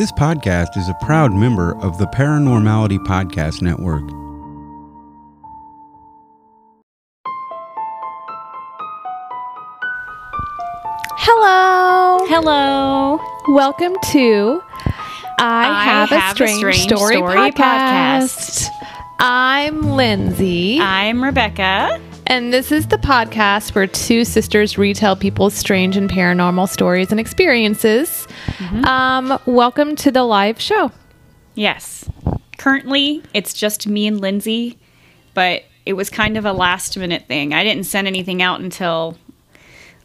This podcast is a proud member of the Paranormality Podcast Network. Hello. Hello. Welcome to I, I Have, a, Have a strange Strange Story, Story podcast. I'm Lindsay, I'm Rebecca. And this is the podcast where two sisters retell people's strange and paranormal stories and experiences. Um, welcome to the live show. Yes. Currently, it's just me and Lindsay, but it was kind of a last minute thing. I didn't send anything out until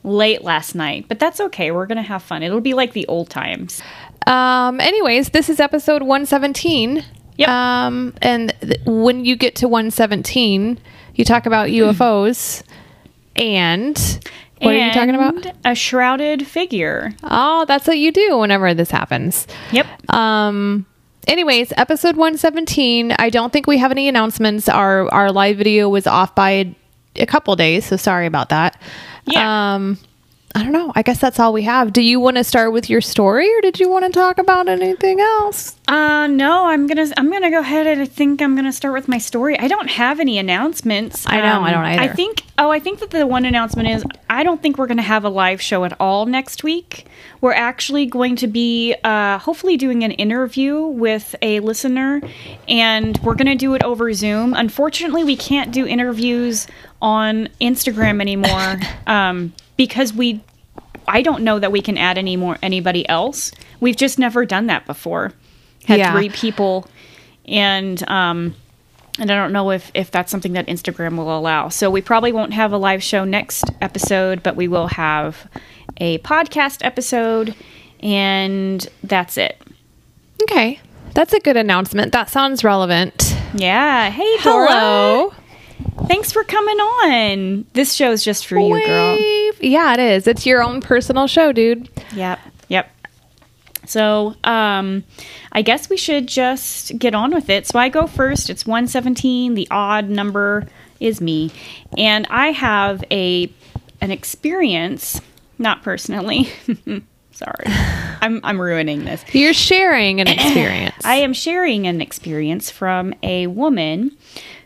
late last night, but that's okay. We're going to have fun. It'll be like the old times. Um, anyways, this is episode 117. Yep. Um, and th- when you get to 117, you talk about UFOs and what are you talking about? And A shrouded figure. Oh, that's what you do whenever this happens. Yep. Um anyways, episode 117, I don't think we have any announcements. Our our live video was off by a, a couple days, so sorry about that. Yeah. Um I don't know. I guess that's all we have. Do you want to start with your story or did you want to talk about anything else? Uh no, I'm gonna I'm gonna go ahead and I think I'm gonna start with my story. I don't have any announcements. Um, I know, I don't either. I think oh I think that the one announcement is I don't think we're gonna have a live show at all next week. We're actually going to be uh, hopefully doing an interview with a listener, and we're gonna do it over Zoom. Unfortunately, we can't do interviews on Instagram anymore um, because we I don't know that we can add any more anybody else. We've just never done that before. Had Yeah. three people, and um, and I don't know if if that's something that Instagram will allow. So we probably won't have a live show next episode, but we will have a podcast episode, and that's it. Okay. That's a good announcement. That sounds relevant. Yeah. Hey, Dora. Hello. Thanks for coming on. This show is just for you, girl. Yeah, it is. It's your own personal show, dude. Yep. Yep. So, um, I guess we should just get on with it. So I go first. It's 117. The odd number is me. And I have a an experience, not personally. Sorry. I'm I'm ruining this. You're sharing an experience. I am sharing an experience from a woman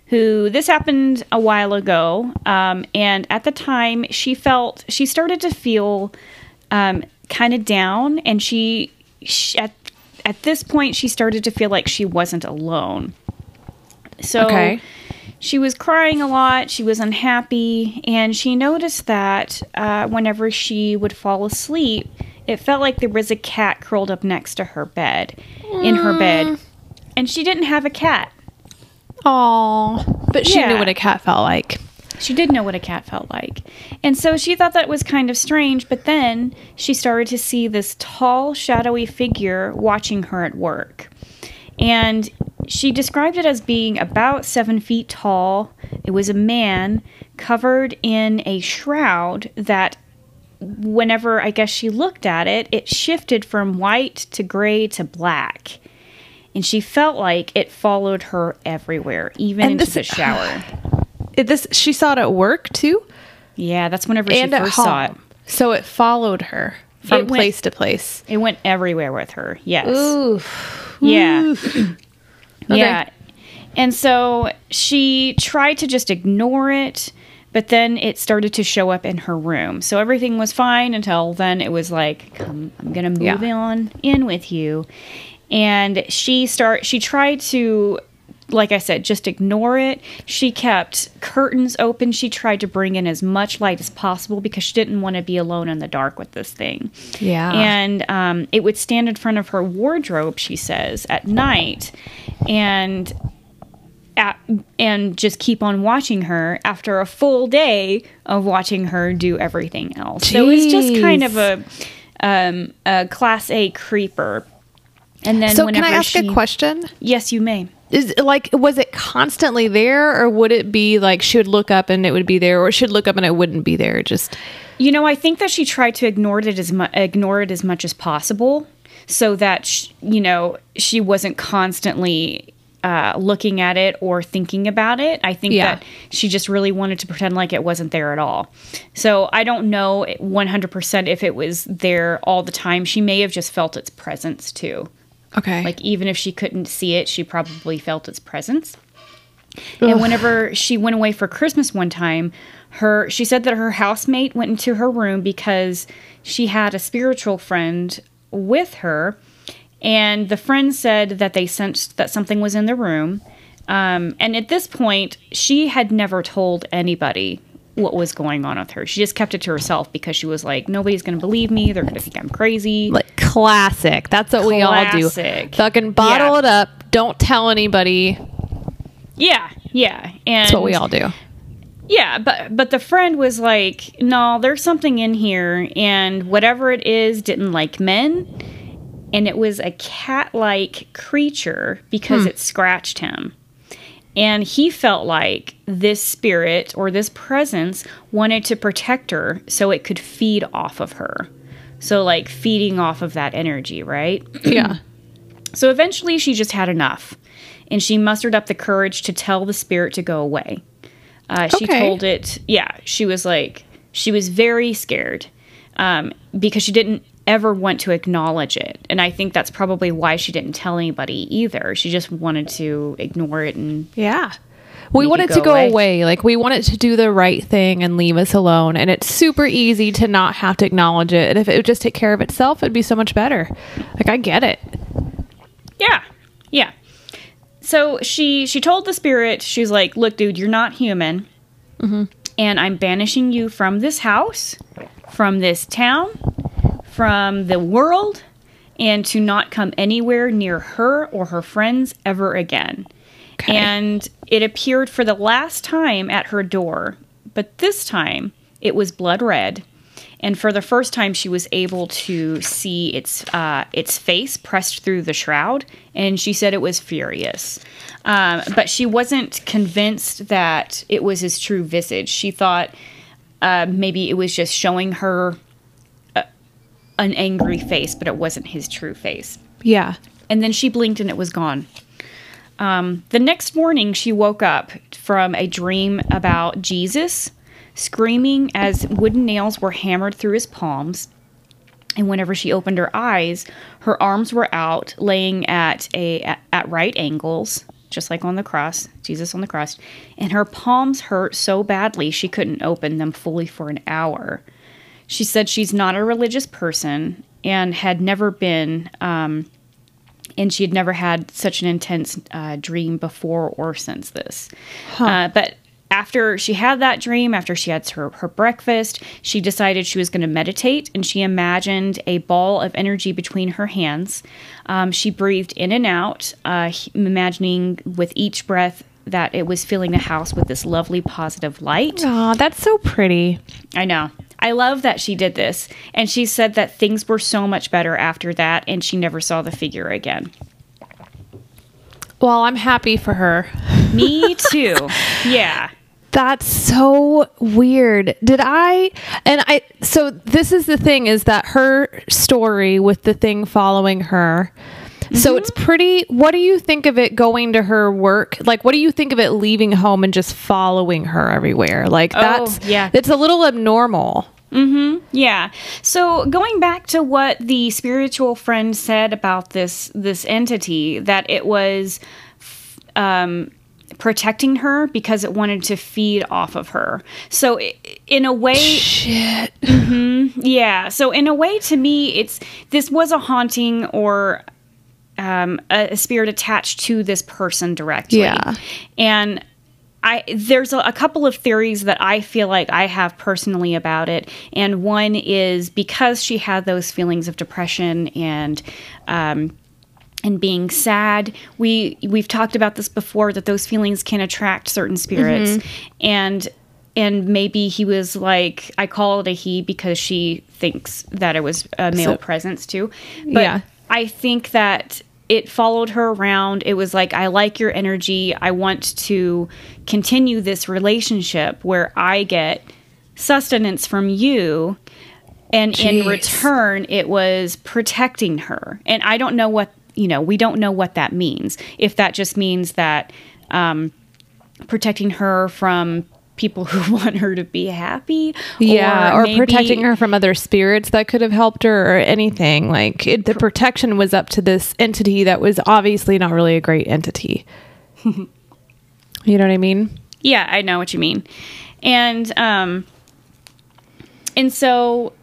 who this happened a while ago, um, and at the time she felt she started to feel um, kind of down, and she, she at at this point she started to feel like she wasn't alone. So Okay. she was crying a lot. She was unhappy, and she noticed that uh, whenever she would fall asleep, it felt like there was a cat curled up next to her bed, in her bed, and she didn't have a cat. Aw. But she knew what a cat felt like. She did know what a cat felt like. And so she thought that was kind of strange, but then she started to see this tall, shadowy figure watching her at work. And she described it as being about seven feet tall. It was a man covered in a shroud that, whenever I guess she looked at it, it shifted from white to gray to black. And she felt like it followed her everywhere, even And into this- the shower. This she saw it at work too, Yeah, that's whenever she and at first home. saw it. So it followed her from It went- place to place. It went everywhere with her. Yes. Ooh. Yeah. Yeah. And so she tried to just ignore it, but then it started to show up in her room. So everything was fine until then it was like, Come, I'm going to move Yeah. on in with you. And she start she tried to like I said, just ignore it. She kept curtains open. She tried to bring in as much light as possible because she didn't want to be alone in the dark with this thing. Yeah. And um, it would stand in front of her wardrobe, she says, at night, and at, and just keep on watching her after a full day of watching her do everything else. So it's just kind of a um, a class A creeper. And then So can I ask she, a question? Yes, you may. Is like was it constantly there, or would it be like she would look up and it would be there, or she'd look up and it wouldn't be there? Just You know, I think that she tried to ignore it as mu- ignore it as much as possible, so that sh- you know she wasn't constantly uh, looking at it or thinking about it. I think Yeah. that she just really wanted to pretend like it wasn't there at all. So I don't know 100% if it was there all the time. She may have just felt its presence too. Okay. Like even if she couldn't see it, she probably felt its presence. And whenever she went away for Christmas one time, her she said that her housemate went into her room because she had a spiritual friend with her, and the friend said that they sensed that something was in the room. Um, and at this point, she had never told anybody what was going on with her. She just kept it to herself because she was like, nobody's going to believe me. They're going to think I'm crazy. like classic. That's what we all do. Classic. Fucking bottle Yeah. it up. Don't tell anybody. yeah, yeah. And That's what we all do. Yeah, but but the friend was like, "No, there's something in here, and whatever it is didn't like men, and it was a cat-like creature because hmm. it scratched him." And he felt like this spirit or this presence wanted to protect her so it could feed off of her. So, like feeding off of that energy, right? Yeah. So eventually she just had enough and she mustered up the courage to tell the spirit to go away. Uh, she Okay. told it, yeah, she was like, she was very scared um, because she didn't ever want to acknowledge it. And I think that's probably why she didn't tell anybody either. She just wanted to ignore it and Yeah. We Make want it it to go go away. away. Like we want it to do the right thing and leave us alone. And it's super easy to not have to acknowledge it. And if it would just take care of itself, it'd be so much better. Like I get it. Yeah. Yeah. So she she told the spirit, she's like, "Look, dude, you're not human, mm-hmm. and I'm banishing you from this house, from this town, from the world, and to not come anywhere near her or her friends ever again." Okay. And it appeared for the last time at her door, but this time it was blood red. And for the first time, she was able to see its uh, its face pressed through the shroud, and she said it was furious. Um, but she wasn't convinced that it was his true visage. She thought uh, maybe it was just showing her an angry face, but it wasn't his true face. Yeah. And then she blinked and it was gone. Um, the next morning, she woke up from a dream about Jesus screaming as wooden nails were hammered through his palms. And whenever she opened her eyes, her arms were out, laying at a at, at right angles, just like on the cross, Jesus on the cross. And her palms hurt so badly she couldn't open them fully for an hour. She said she's not a religious person and had never been um, and she had never had such an intense uh, dream before or since this. Uh, but after she had that dream, after she had her, her breakfast, she decided she was going to meditate and she imagined a ball of energy between her hands. Um, she breathed in and out, uh, imagining with each breath that it was filling the house with this lovely positive light. Oh, that's so pretty. I know. I love that she did this. And she said that things were so much better after that and she never saw the figure again. Well, I'm happy for her. Me too. yeah. That's so weird. Did I and I so this is the thing is that her story with the thing following her. So it's pretty what do you think of it going to her work? Like what do you think of it leaving home and just following her everywhere? Like that's yeah. It's a little abnormal. Mm-hmm. Yeah. So going back to what the spiritual friend said about this this entity, that it was um, protecting her because it wanted to feed off of her. So in a way, Shit. Mhm. Yeah. So in a way, to me, it's this was a haunting or um, a, a spirit attached to this person directly. Yeah. And I there's a, a couple of theories that I feel like I have personally about it, and one is because she had those feelings of depression and. Um, and being sad we we've talked about this before that those feelings can attract certain spirits and and maybe he was like i call it a he because she thinks that it was a male So- presence too but Yeah. i think that it followed her around. It was like i like your energy. I want to continue this relationship where i get sustenance from you. And in return it was protecting her. And i don't know what you know we don't know what that means. If that just means that um, protecting her from people who want her to be happy. Yeah, or, maybe- protecting her from other spirits that could have helped her or anything. Like it, the protection was up to this entity that was obviously not really a great entity. you know what I mean? Yeah, I know what you mean. And um and so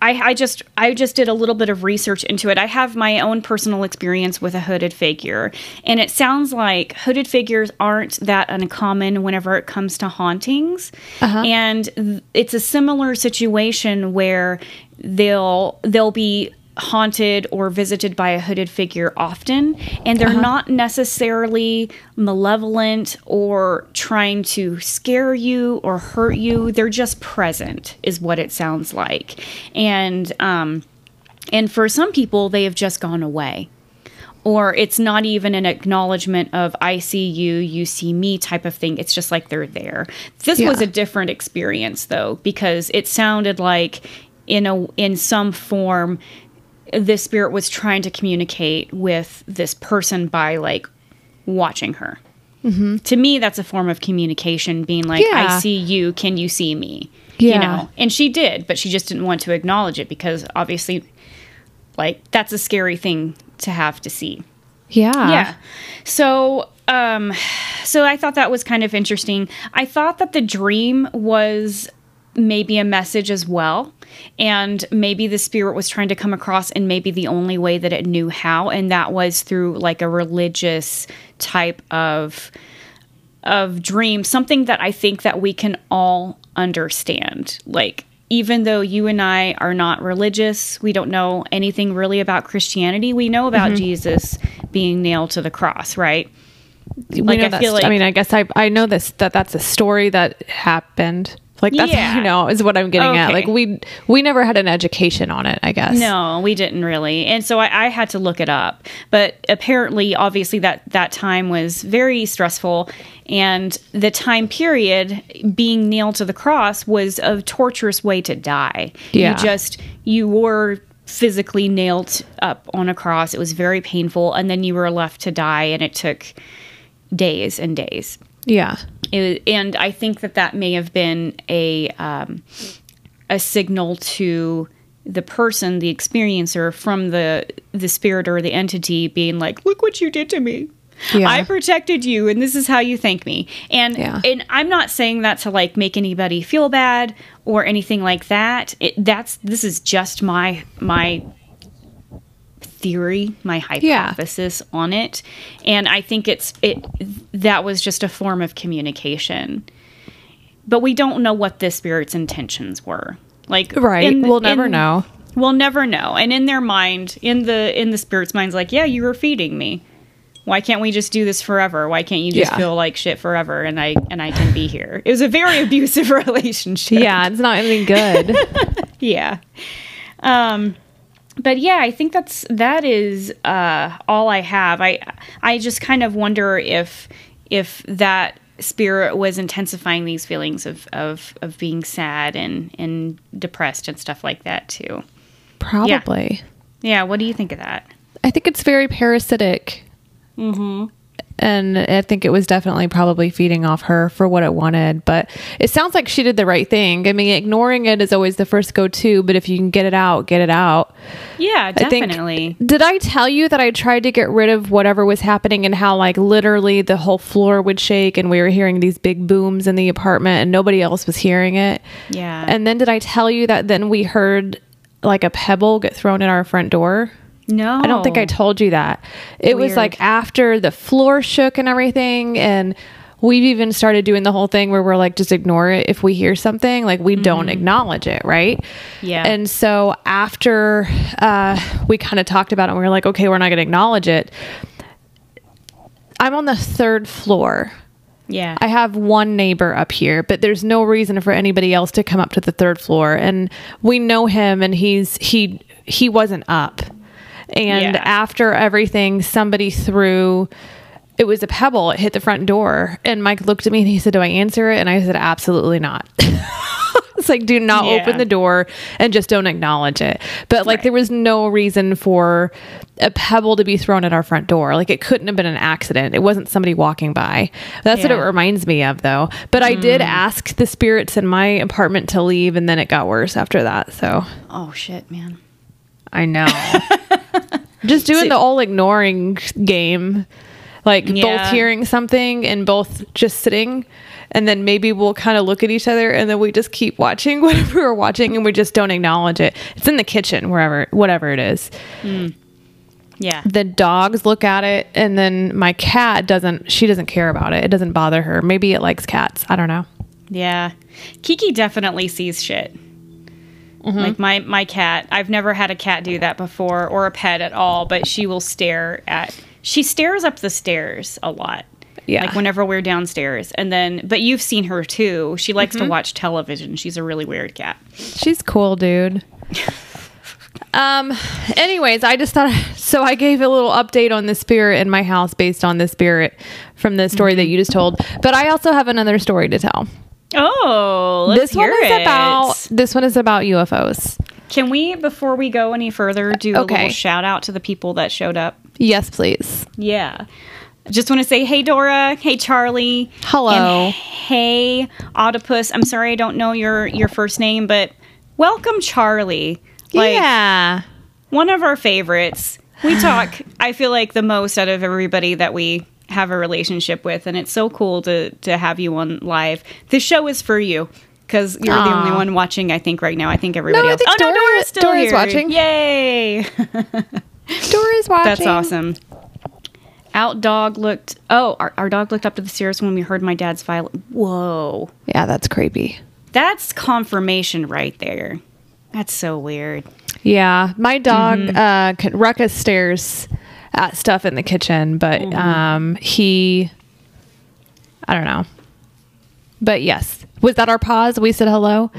I, I just I just did a little bit of research into it. I have my own personal experience with a hooded figure, and it sounds like hooded figures aren't that uncommon whenever it comes to hauntings. Uh-huh. And th- it's a similar situation where they'll they'll be haunted or visited by a hooded figure often and they're not necessarily malevolent or trying to scare you or hurt you. They're just present is what it sounds like. And um and for some people they have just gone away. Or it's not even an acknowledgement of I see you, you see me type of thing. It's just like they're there. This was a different experience though because it sounded like in a in some form the spirit was trying to communicate with this person by like watching her. To me, that's a form of communication, being like, Mm-hmm. Yeah. "I see you. Can you see me?" You know, and she did, but she just didn't want to acknowledge it because obviously, like, that's a scary thing to have to see. Yeah. Yeah. So, um, so I thought that was kind of interesting. I thought that the dream was maybe a message as well. And maybe the spirit was trying to come across in maybe the only way that it knew how, and that was through like a religious type of of dream, something that I think that we can all understand. Like even though you and I are not religious, we don't know anything really about Christianity. We know about mm-hmm. Jesus being nailed to the cross, right? Like, I feel like- I mean, I guess I I know this that that's a story that happened. Like that's Yeah. you know is what I'm getting at. Like we we never had an education on it. I guess. No, we didn't really, and so I, I had to look it up. But apparently, obviously, that that time was very stressful, and the time period being nailed to the cross was a torturous way to die. Yeah. You just you were physically nailed up on a cross. It was very painful, and then you were left to die, and it took days and days. Yeah. It- and I think that that may have been a um, a signal to the person, the experiencer, from the the spirit or the entity, being like, "Look what you did to me." Yeah. I protected you, and this is how you thank me. And Yeah. and I'm not saying that to like make anybody feel bad or anything like that. It, that's this is just my my theory, my hypothesis on it, and I think it's it that was just a form of communication. But we don't know what the spirit's intentions were. Like Right. in- we'll never in- know. We'll never know. And in their mind, in the in the spirit's mind's like, yeah, you were feeding me. Why can't we just do this forever? Why can't you just Yeah. feel like shit forever and I and I can be here? It was a very abusive relationship. Yeah, it's not anything good. Yeah. Um but yeah, I think that's that is uh all I have. I I just kind of wonder if if that spirit was intensifying these feelings of of of being sad and and depressed and stuff like that too. Probably. Yeah, what do you think of that? I think it's very parasitic. Mm-hmm. And I think it was definitely probably feeding off her for what it wanted. But it sounds like she did the right thing. I mean, ignoring it is always the first go to, but if you can get it out, get it out. Yeah, I think- definitely. did I tell you that I tried to get rid of whatever was happening and how, like, literally the whole floor would shake and we were hearing these big booms in the apartment and nobody else was hearing it? yeah. And then did I tell you that then we heard like a pebble get thrown at our front door? No. I don't think I told you that. It was like after the floor shook and everything and we've even started doing the whole thing where we're like just ignore it if we hear something like we don't acknowledge it right Yeah. and so after uh, we kind of talked about it and we were like okay we're not going to acknowledge it i'm on the third floor Yeah. I have one neighbor up here, but there's no reason for anybody else to come up to the third floor. And we know him and he's he he wasn't up. And Yeah. after everything, somebody threw it was a pebble, it hit the front door. And Mike looked at me and he said, Do I answer it? And I said, Absolutely not. it's Like, do not Yeah. open the door and just don't acknowledge it. But like, Right. there was no reason for a pebble to be thrown at our front door. Like, it couldn't have been an accident. It wasn't somebody walking by. That's what it reminds me of, though. But I did mm. ask the spirits in my apartment to leave, and then it got worse after that. So Oh shit, man. I know. just doing So- the all ignoring game, like both hearing something and both just sitting. And then maybe we'll kind of look at each other and then we just keep watching whatever we're watching and we just don't acknowledge it. It's in the kitchen, wherever, whatever it is. Mm. Yeah. The dogs look at it and then my cat doesn't, she doesn't care about it. It doesn't bother her. Maybe it likes cats. I don't know. Yeah. Kiki definitely sees shit. Mm-hmm. Like my my cat, I've never had a cat do that before or a pet at all, but she will stare at she stares up the stairs a lot. Yeah. Like whenever we're downstairs. And then but you've seen her too. She likes to mm-hmm. watch television. She's a really weird cat. She's cool, dude. um. Anyways, I just thought so. I gave a little update on the spirit in my house based on the spirit from the story that mm-hmm. you just told. But I also have another story to tell. Oh, let's this one is it. about this one is about UFOs. Can we before we go any further do a little shout out to the people that showed up? Yes, please. Yeah. Just want to say, hey, Dora. Hey, Charlie. Hello. Hey, Oedipus. I'm sorry I don't know your your first name, but welcome, Charlie. Like yeah. one of our favorites. We talk. I feel like the most out of everybody that we have a relationship with, and it's so cool to to have you on live. This show is for you. Because you're the only one watching, I think, right now. I think everybody I else. think oh, no, Dora- Dora's still Dora's here. watching. Yay! Dora's watching. That's awesome. Out dog looked. Oh, our, our dog looked up to the stairs when we heard my dad's violin. Whoa, Yeah, that's creepy. that's confirmation right there. That's so weird. Yeah, my dog Mm-hmm. uh, Ruckus stares at stuff in the kitchen, but Mm-hmm. um, he, I don't know. But yes, was that our pause? We said hello.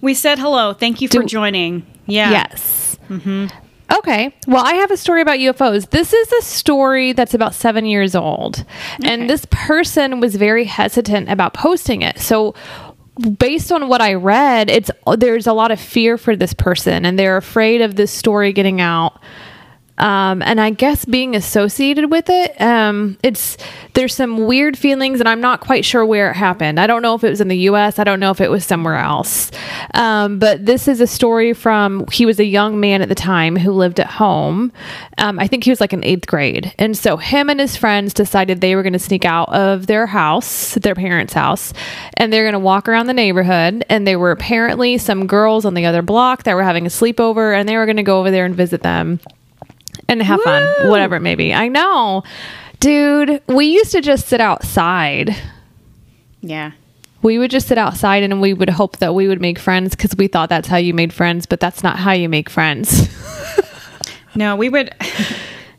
We said hello. Thank you for Do- joining. Yeah. Yes. Okay. Well, I have a story about UFOs. This is a story that's about seven years old. Okay. And this person was very hesitant about posting it. So, based on what I read, it's there's a lot of fear for this person and they're afraid of this story getting out. Um, and I guess being associated with it, um, it's there's some weird feelings, and I'm not quite sure where it happened. I don't know if it was in the U.S. I don't know if it was somewhere else. Um, but this is a story from he was a young man at the time who lived at home. Um, I think he was like in eighth grade, and so him and his friends decided they were going to sneak out of their house, their parents' house, and they're going to walk around the neighborhood. And there were apparently some girls on the other block that were having a sleepover, and they were going to go over there and visit them and have fun, whatever it may be. I know. Dude, we used to just sit outside. Yeah. We would just sit outside and we would hope that we would make friends because we thought that's how you made friends, but that's not how you make friends. No, we would.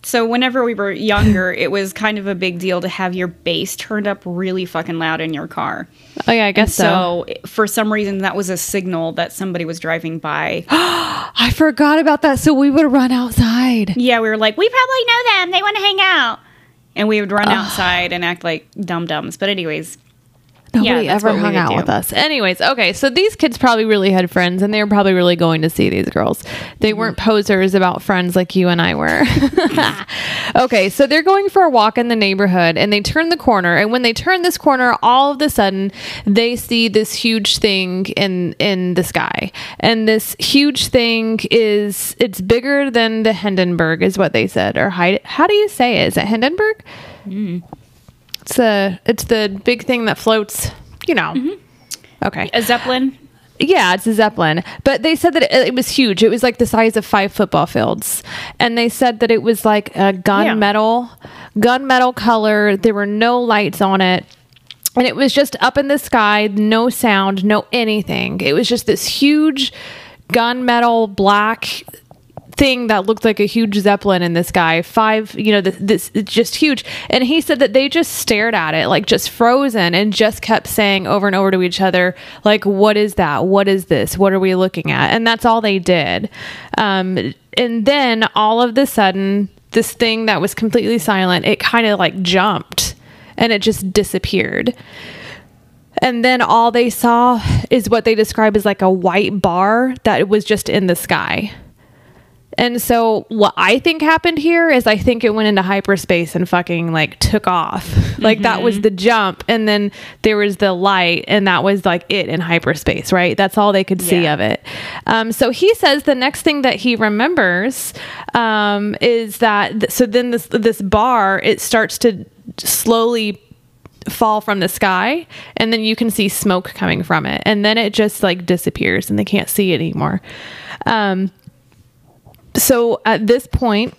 So whenever we were younger, it was kind of a big deal to have your bass turned up really fucking loud in your car. oh, yeah, I guess so. So for some reason, that was a signal that somebody was driving by. I forgot about that. So we would run outside. yeah, we were like, we probably know them. They want to hang out. And we would run outside and act like dum dums. But anyways, Nobody that's ever hung out do. with us. Anyways, okay, so these kids probably really had friends and they were probably really going to see these girls. They Mm-hmm. weren't posers about friends like you and I were. okay, so they're going for a walk in the neighborhood and they turn the corner and when they turn this corner all of a sudden they see this huge thing in in the sky. And this huge thing is it's bigger than the Hindenburg is what they said or Heid- how do you say it? Is it Hindenburg? It's the it's the big thing that floats, you know. Mm-hmm. Okay. a Zeppelin. Yeah, it's a zeppelin. But they said that it, it was huge. It was like the size of five football fields, and they said that it was like a gunmetal, gunmetal color. There were no lights on it. And it was just up in the sky, no sound, no anything. It was just this huge gunmetal black thing that looked like a huge zeppelin in the sky five you know this, this just huge. And he said that they just stared at it like just frozen and just kept saying over and over to each other like what is that? What is this? What are we looking at? And that's all they did. Um, and then all of the sudden this thing that was completely silent it kind of like jumped and it just disappeared. And then all they saw is what they describe as like a white bar that was just in the sky. And so what I think happened here is I think it went into hyperspace and fucking like took off. like that was the jump and then there was the light and that was like it in hyperspace, right? That's all they could see Yeah. of it. Um, so he says the next thing that he remembers um, is that th- so then this this bar it starts to slowly fall from the sky and then you can see smoke coming from it and then it just like disappears and they can't see it anymore um, so at this point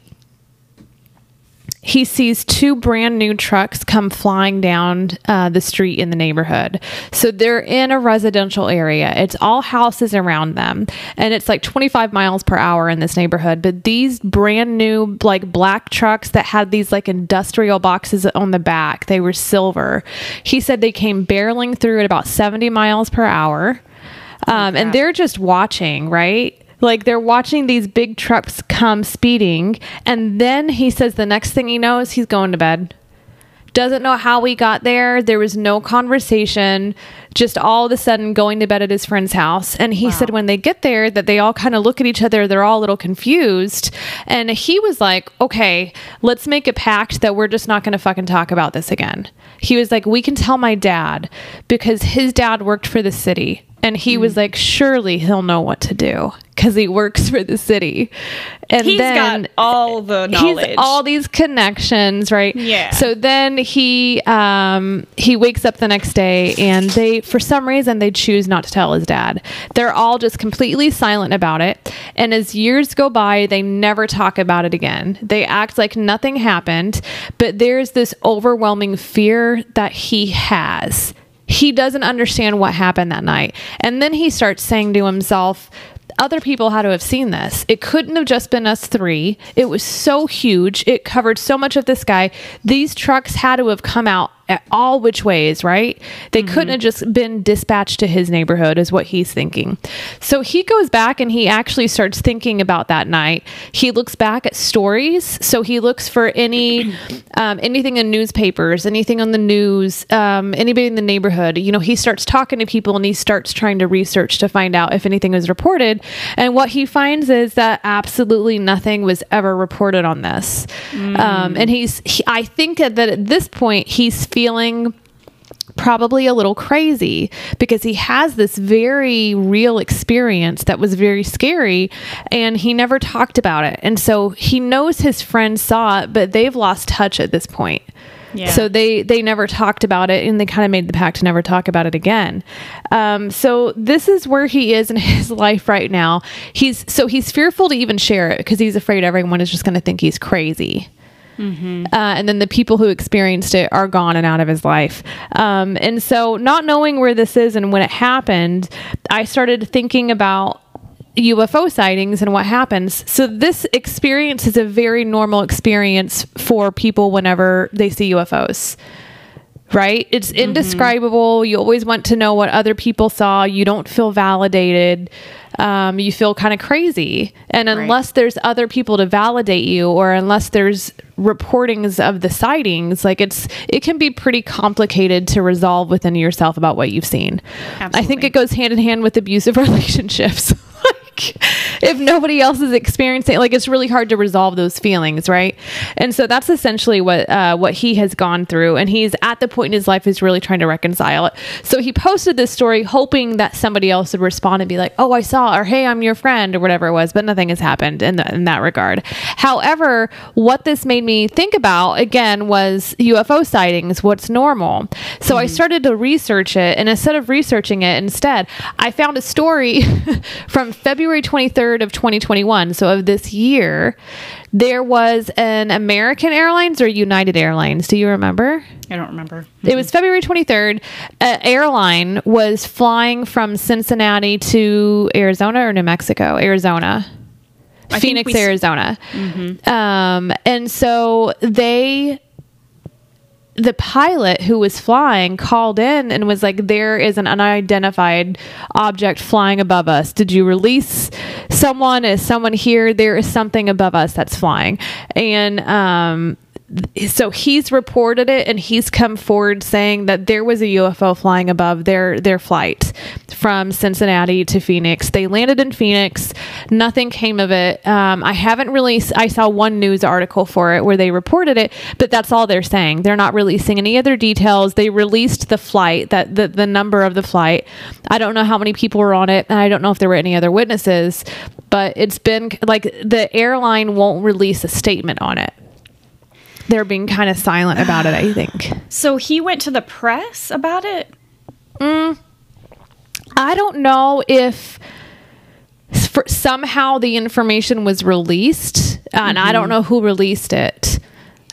he sees two brand new trucks come flying down uh, the street in the neighborhood. So they're in a residential area. It's all houses around them, and it's like 25 miles per hour in this neighborhood. But these brand new, like black trucks that had these like industrial boxes on the back, they were silver. He said they came barreling through at about 70 miles per hour. Um, and they're just watching, right? Like they're watching these big trucks come speeding. And then he says the next thing he knows, he's going to bed. Doesn't know how we got there. There was no conversation. Just all of a sudden going to bed at his friend's house. And he said when they get there that they all kind of look at each other. They're all a little confused. And he was like, okay, let's make a pact that we're just not going to fucking talk about this again. He was like, we can tell my dad because his dad worked for the city. And he was like, surely he'll know what to do because he works for the city. And He's then got all the knowledge. he's all these connections, right? Yeah. So then he um he wakes up the next day and they for some reason they choose not to tell his dad. They're all just completely silent about it. And as years go by, they never talk about it again. They act like nothing happened, but there's this overwhelming fear that he has. He doesn't understand what happened that night. And then he starts saying to himself, other people had to have seen this. It couldn't have just been us three. It was so huge. It covered so much of the sky. These trucks had to have come out all which ways, right? They couldn't have just been dispatched to his neighborhood, is what he's thinking. So he goes back and he actually starts thinking about that night. He looks back at stories. So he looks for any um, anything in newspapers, anything on the news, um, anybody in the neighborhood. You know, he starts talking to people and he starts trying to research to find out if anything was reported. And what he finds is that absolutely nothing was ever reported on this. Um, and he's, he, I think that at this point, he's feeling probably a little crazy because he has this very real experience that was very scary and he never talked about it. And so he knows his friends saw it, but they've lost touch at this point. Yeah. So they they never talked about it, and they kind of made the pact to never talk about it again. Um, so this is where he is in his life right now. He's so he's fearful to even share it because he's afraid everyone is just going to think he's crazy. Uh, and then the people who experienced it are gone and out of his life. Um, and so, not knowing where this is and when it happened, I started thinking about UFO sightings and what happens. So, this experience is a very normal experience for people whenever they see UFOs. Right? It's indescribable. You always want to know what other people saw. You don't feel validated. Um, you feel kind of crazy. And unless there's other people to validate you or unless there's reportings of the sightings, like it's it can be pretty complicated to resolve within yourself about what you've seen. I think it goes hand in hand with abusive relationships. like if nobody else is experiencing like it's really hard to resolve those feelings, right? And so that's essentially what uh, what he has gone through and he's at the point in his life he's really trying to reconcile it. So he posted this story hoping that somebody else would respond and be like, "Oh, I saw," or "Hey, I'm your friend," or whatever it was, but nothing has happened in, the, in that regard. However, what this made me think about again was UFO sightings, what's normal. So I started to research it, and instead of researching it, instead I found a story from February 23rd of 2021, so of this year. There was an American Airlines or United Airlines. Do you remember? I don't remember. It was February 23rd. An airline was flying from Cincinnati to Arizona or New Mexico, Arizona. I Phoenix, Arizona. Um, and so they, the pilot who was flying called in and was like, There is an unidentified object flying above us. Did you release someone? Is someone here? There is something above us that's flying. And, um, so he's reported it and he's come forward saying that there was a UFO flying above their their flight from Cincinnati to Phoenix. They landed in Phoenix. Nothing came of it. Um, I haven't really. I saw one news article for it where they reported it, but that's all they're saying. They're not releasing any other details. They released the flight that the the number of the flight. I don't know how many people were on it, and I don't know if there were any other witnesses. But it's been like the airline won't release a statement on it they're being kind of silent about it, I think. So he went to the press about it? Mm, I don't know if for, somehow the information was released, and I don't mm-hmm. know who released it.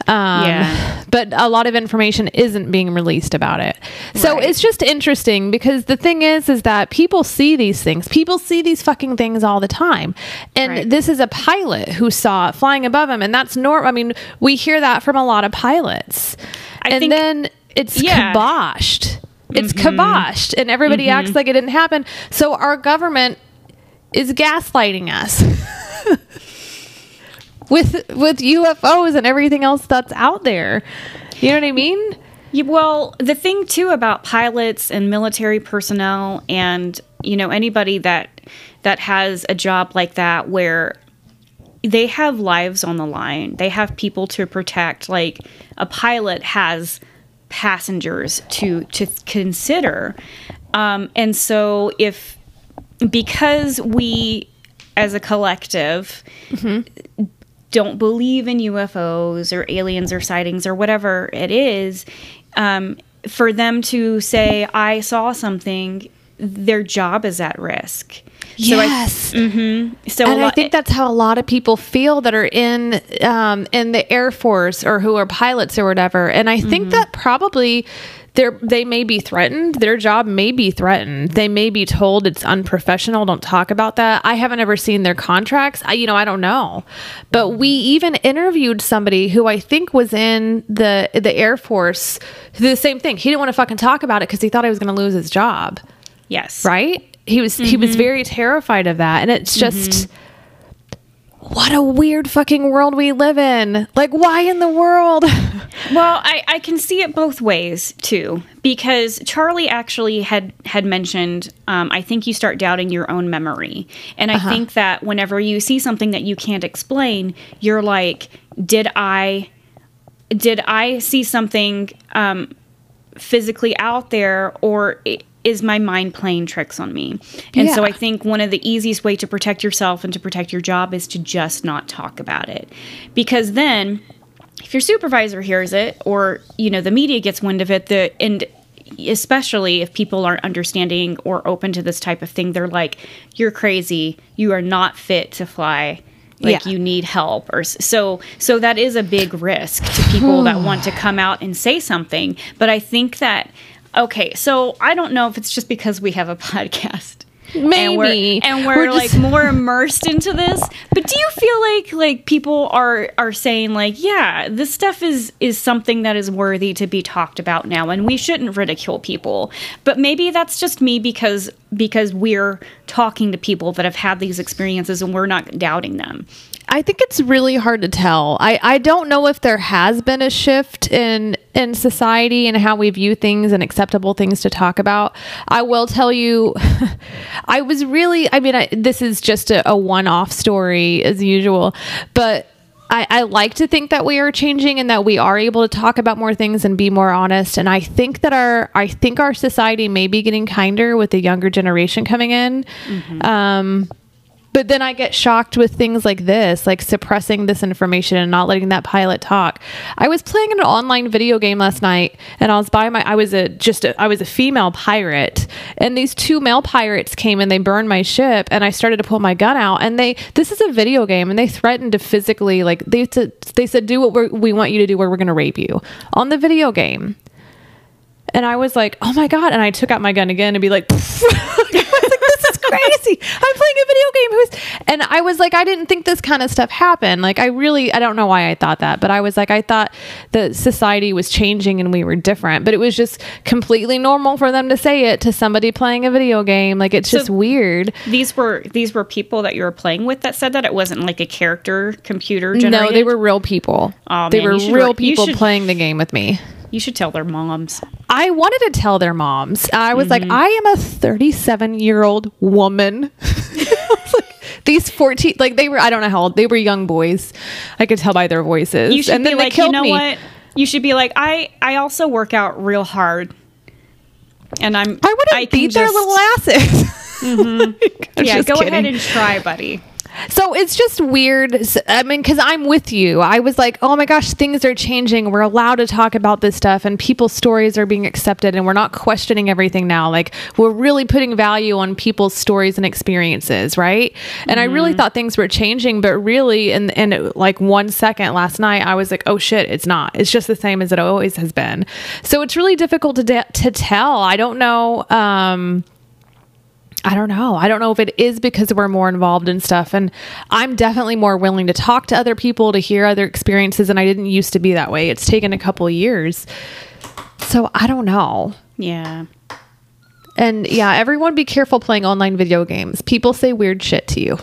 Um, Yeah. But a lot of information isn't being released about it. So Right. it's just interesting because the thing is, is that people see these things. People see these fucking things all the time. And Right. this is a pilot who saw it flying above him. And that's normal. I mean, we hear that from a lot of pilots. I and then it's Yeah. kiboshed. It's Mm-hmm. kiboshed. And everybody acts like it didn't happen. So our government is gaslighting us. with with UFOs and everything else that's out there. You know what I mean? Yeah, well, the thing too about pilots and military personnel and you know anybody that that has a job like that where they have lives on the line. They have people to protect. Like a pilot has passengers to to consider. Um, and so if because we as a collective don't believe in UFOs or aliens or sightings or whatever it is, um, for them to say, I saw something, their job is at risk. So I- yes. so and I think that's how a lot of people feel that are in um, in the Air Force or who are pilots or whatever. And I Mm-hmm. think that probably they they may be threatened. Their job may be threatened. They may be told it's unprofessional. Don't talk about that. I haven't ever seen their contracts. I you know I don't know. But we even interviewed somebody who I think was in the the Air Force. The same thing. He didn't want to fucking talk about it because he thought he was going to lose his job yes. right he was he was mm-hmm. very terrified of that and it's just mm-hmm. What a weird fucking world we live in. Like why in the world? Well, I, I can see it both ways too, because Charlie actually had had mentioned. Um, I think you start doubting your own memory, and I think that whenever you see something that you can't explain, you're like, "Did I, did I see something um, physically out there, or is my mind playing tricks on me?" And so I think one of the easiest way to protect yourself and to protect your job is to just not talk about it, because then if your supervisor hears it or you know the media gets wind of it the and especially if people aren't understanding or open to this type of thing they're like you're crazy. You are not fit to fly. Like Yeah. you need help. Or so so that is a big risk to people that hmm. want to come out and say something. But i think that okay so i don't know if it's just because we have a podcast. And maybe. we're, and we're, We're like just- more immersed into this. But do you feel like like people are are saying like yeah this stuff is is something that is worthy to be talked about now and we shouldn't ridicule people. But maybe that's just me because because we're talking to people that have had these experiences and we're not doubting them I think it's really hard to tell. I, I don't know if there has been a shift in in society and how we view things and acceptable things to talk about. I will tell you, I was really. I mean, I, this is just a, a one off story as usual, but. I, I like to think that we are changing and that we are able to talk about more things and be more honest. And I think that our I think our society may be getting kinder with the younger generation coming in. Um, but then I get shocked with things like this, like suppressing this information and not letting that pilot talk. I was playing an online video game last night, and I was by my. I was a just a, I was a female pirate, and these two male pirates came and they burned my ship, and I started to pull my gun out, and they this is a video game, and they threatened to physically like they said they said do what we want you to do, where we're going to rape you on the video game. And I was like, oh my God. And I took out my gun again and be like, I was like, this is crazy. I'm playing a video game. Who's and I was like, I didn't think this kind of stuff happened. Like, I really, I don't know why I thought that, but I was like, I thought that society was changing and we were different. But it was just completely normal for them to say it to somebody playing a video game. Like, it's So- just weird. These were these were people that you were playing with that said that it wasn't like a character computer generated. No, they were real people. Aw, they man, were real re- people should- playing the game with me. You should tell their moms. I wanted to tell their moms. I was like, mm-hmm. I am a 37 year old woman. Like, These 14, like they were, I don't know how old, they were young boys. I could tell by their voices. You should and be then they like, you killed know me. what? You should be like, I I also work out real hard, and I'm. I would have beat their just- little asses. Mm-hmm. I'm Yeah, just go kidding. ahead and try, buddy. So it's just weird. I mean, because I'm with you. I was like, oh my gosh, things are changing. We're allowed to talk about this stuff, and people's stories are being accepted, and we're not questioning everything now. Like, we're really putting value on people's stories and experiences, right? And I really thought things were changing, but really, in, in like one second last night, I was like, oh shit, it's not. It's just the same as it always has been. So it's really difficult to, de- to tell. I don't know. Um, I don't know. I don't know if it is because we're more involved in stuff. And I'm definitely more willing to talk to other people, to hear other experiences. And I didn't used to be that way. It's taken a couple of years. So I don't know. Yeah. And yeah, everyone be careful playing online video games. People say weird shit to you.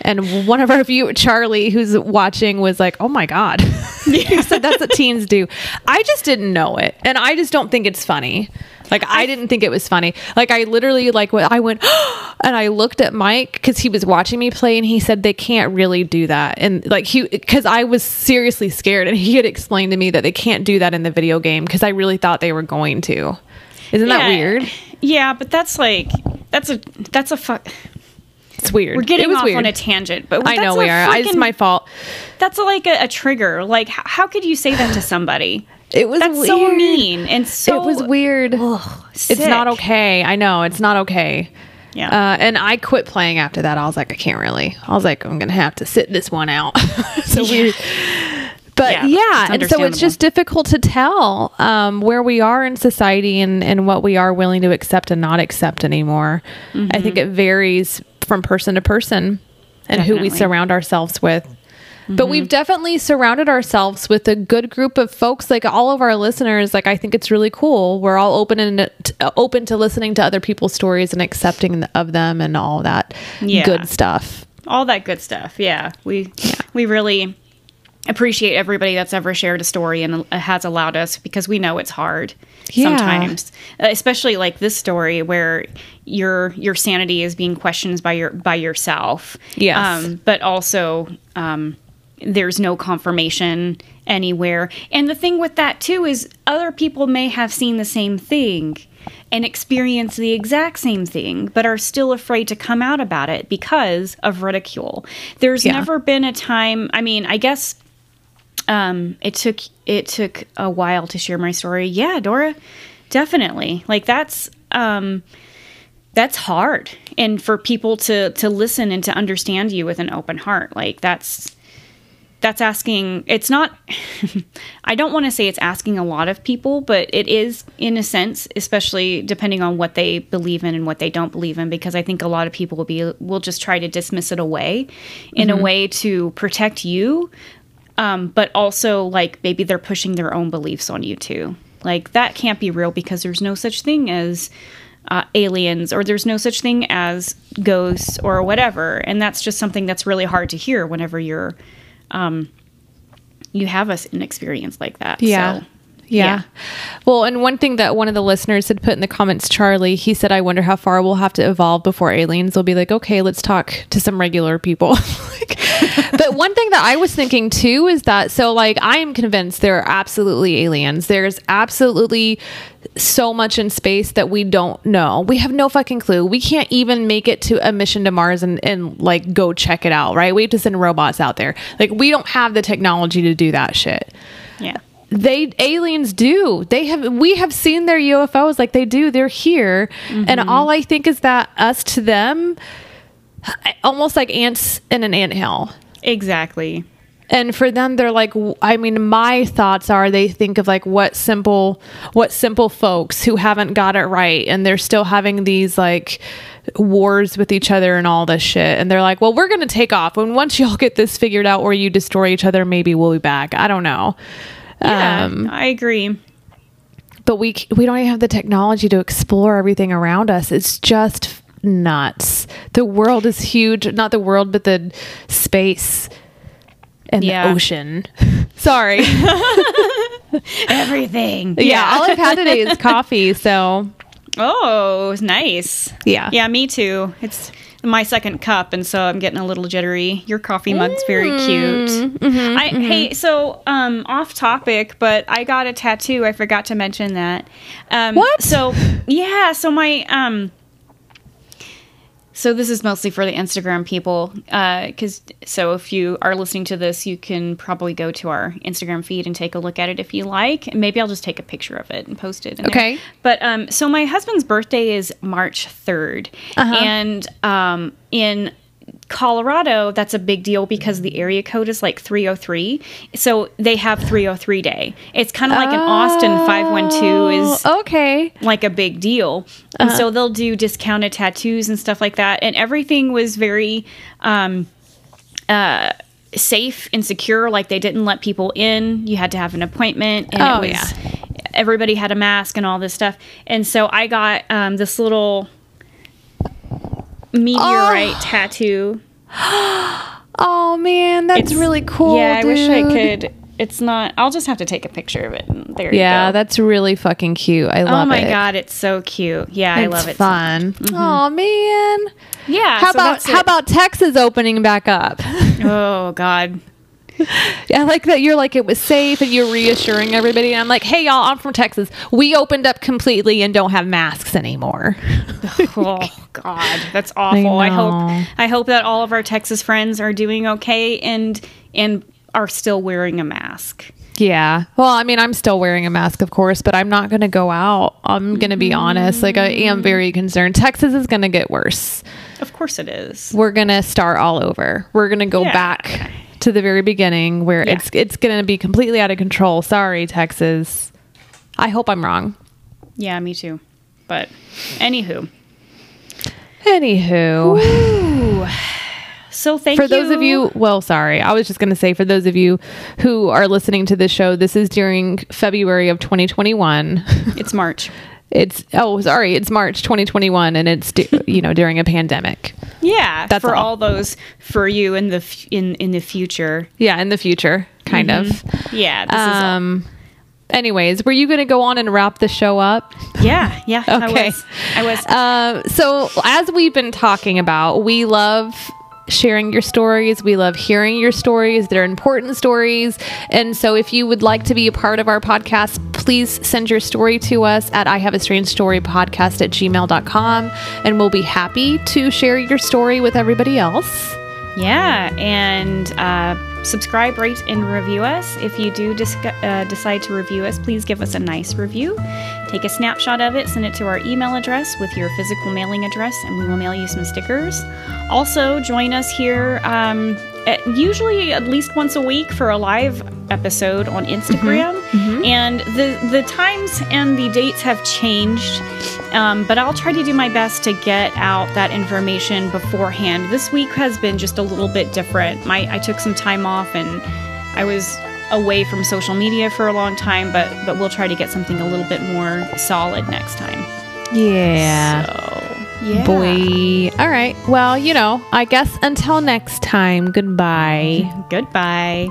And one of our view Charlie, who's watching, was like, "Oh my god," he said that's what teens do. I just didn't know it, and I just don't think it's funny. Like I didn't think it was funny. Like I literally like when I went and I looked at Mike because he was watching me play, and he said they can't really do that. And like he, because I was seriously scared, and he had explained to me that they can't do that in the video game because I really thought they were going to. Isn't that weird? Yeah, but that's like that's a that's a fuck. It's weird. We're getting off weird. on a tangent, but I know a we are. I, it's my fault. That's like a, a trigger. Like, how could you say that to somebody? It was That's so mean and so. it was weird. It's not okay. I know it's not okay. Yeah. Uh, and I quit playing after that. I was like, I can't really. I was like, I'm gonna have to sit this one out. so weird. But Yeah, yeah, and so it's just difficult to tell um, where we are in society and, and what we are willing to accept and not accept anymore. I think it varies from person to person and who we surround ourselves with. But we've definitely surrounded ourselves with a good group of folks, like all of our listeners. Like I think it's really cool. We're all open and uh, open to listening to other people's stories and accepting of them and all that Yeah. good stuff. all that good stuff. Yeah, we we really appreciate everybody that's ever shared a story and has allowed us because we know it's hard Yeah. sometimes, Uh, especially like this story where your your sanity is being questioned by your by yourself. Yes. um, but also um, there's no confirmation anywhere. And the thing with that too is other people may have seen the same thing and experience the exact same thing, but are still afraid to come out about it because of ridicule. There's Yeah. never been a time. I mean, I guess um, it took it took a while to share my story. Yeah, Dora, definitely. Like that's um, that's hard, and for people to to listen and to understand you with an open heart, like that's that's asking it's not i don't want to say it's asking a lot of people but it is in a sense especially depending on what they believe in and what they don't believe in because i think a lot of people will be will just try to dismiss it away in a way to protect you um, but also like maybe they're pushing their own beliefs on you too. Like that can't be real because there's no such thing as uh, aliens or there's no such thing as ghosts or whatever and that's just something that's really hard to hear whenever you're um, you have us an experience like that Yeah. so, yeah. Yeah. Well, and one thing that one of the listeners had put in the comments, Charlie, he said, I wonder how far we'll have to evolve before aliens will be like, okay, let's talk to some regular people. like, but one thing that I was thinking too is that, so like, I am convinced there are absolutely aliens. There's absolutely so much in space that we don't know. We have no fucking clue. We can't even make it to a mission to Mars and, and like go check it out, right? We have to send robots out there. Like, we don't have the technology to do that shit yeah they aliens do. They have we have seen their ufos like they do. They're here. And mm-hmm. all i think is that us to them almost like ants in an anthill exactly. And for them they're like i mean my thoughts are they think of like what simple what simple folks who haven't got it right and they're still having these like wars with each other and all this shit. And they're like well we're gonna take off. And once y'all get this figured out or you destroy each other maybe we'll be back. I don't know Yeah, um I agree. but we we don't even have the technology to explore everything around us. It's just nuts. The world is huge. Not the world, but the space and Yeah. the ocean. Sorry. Everything. yeah. all I've had today is coffee. So Oh, nice. Yeah. Yeah, me too. It's my second cup, and so I'm getting a little jittery. Your coffee mug's very cute. Mm-hmm, I hey, so um, off topic, but I got a tattoo. I forgot to mention that. Um, What? So yeah, so my um. So this is mostly for the Instagram people, because so if you are listening to this, you can probably go to our Instagram feed and take a look at it if you like. And maybe I'll just take a picture of it and post it. in there. Okay. But um, so my husband's birthday is March 3rd. And um, in Colorado, that's a big deal because the area code is like 303. So they have 303 day. It's kind of like in Austin, 512 is Oh, okay. like a big deal. And so they'll do discounted tattoos and stuff like that. And everything was very um, uh, safe and secure. Like they didn't let people in. You had to have an appointment. And Oh, it was, everybody had a mask and all this stuff. And so I got um, this little meteorite oh. tattoo. Oh man, that's It's- really cool. Yeah, I wish I could. It's not. I'll just have to take a picture of it. And there Yeah, you go. that's really fucking cute. I oh love it. oh my it. god, it's so cute. Yeah, I love it. so much. Mm-hmm. fun. Oh man. Yeah. How so about how it. about Texas opening back up? Oh God. I like that you're like it was safe and you're reassuring everybody. And I'm like, hey y'all, I'm from Texas. We opened up completely and don't have masks anymore. Oh God, that's awful. I, know. hope I hope that all of our Texas friends are doing okay and and are still wearing a mask. Yeah. Well, I mean, I'm still wearing a mask, of course, but I'm not going to go out. I'm going to be honest. Like, I am very concerned. Texas is going to get worse. Of course it is. We're going to start all over. We're going to go Yeah. back to the very beginning where Yeah. it's it's going to be completely out of control. Sorry, Texas. I hope I'm wrong. Yeah, me too. But anywho, Anywho, so thank you. for you those of you, well, sorry, I was just going to say for those of you who are listening to this show, this is during February of 2021. It's March. It's oh, sorry, it's March 2021, and it's du- you know during a pandemic. Yeah, That's for all. all. those for you in the f- in in the future. Yeah, in the future, kind of. Yeah, this is all- Um. Anyways, were you going to go on and wrap the show up? yeah, yeah. Okay. I was. I was. Uh, so, as we've been talking about, we love sharing your stories. We love hearing your stories. They're important stories. And so, if you would like to be a part of our podcast, please send your story to us at I have a strange story podcast at gmail.com. And we'll be happy to share your story with everybody else. Yeah, and uh, subscribe, rate, and review us. If you do disc- uh, decide to review us, please give us a nice review. Take a snapshot of it, send it to our email address with your physical mailing address, and we will mail you some stickers. Also, join us here um, at, usually at least once a week for a live episode on Instagram. And the, the times and the dates have changed. Um, but I'll try to do my best to get out that information beforehand. This week has been just a little bit different. My I took some time off and I was away from social media for a long time, but but we'll try to get something a little bit more solid next time. Yeah. So yeah, Boy. All right. Well, you know, I guess until next time, goodbye. Goodbye.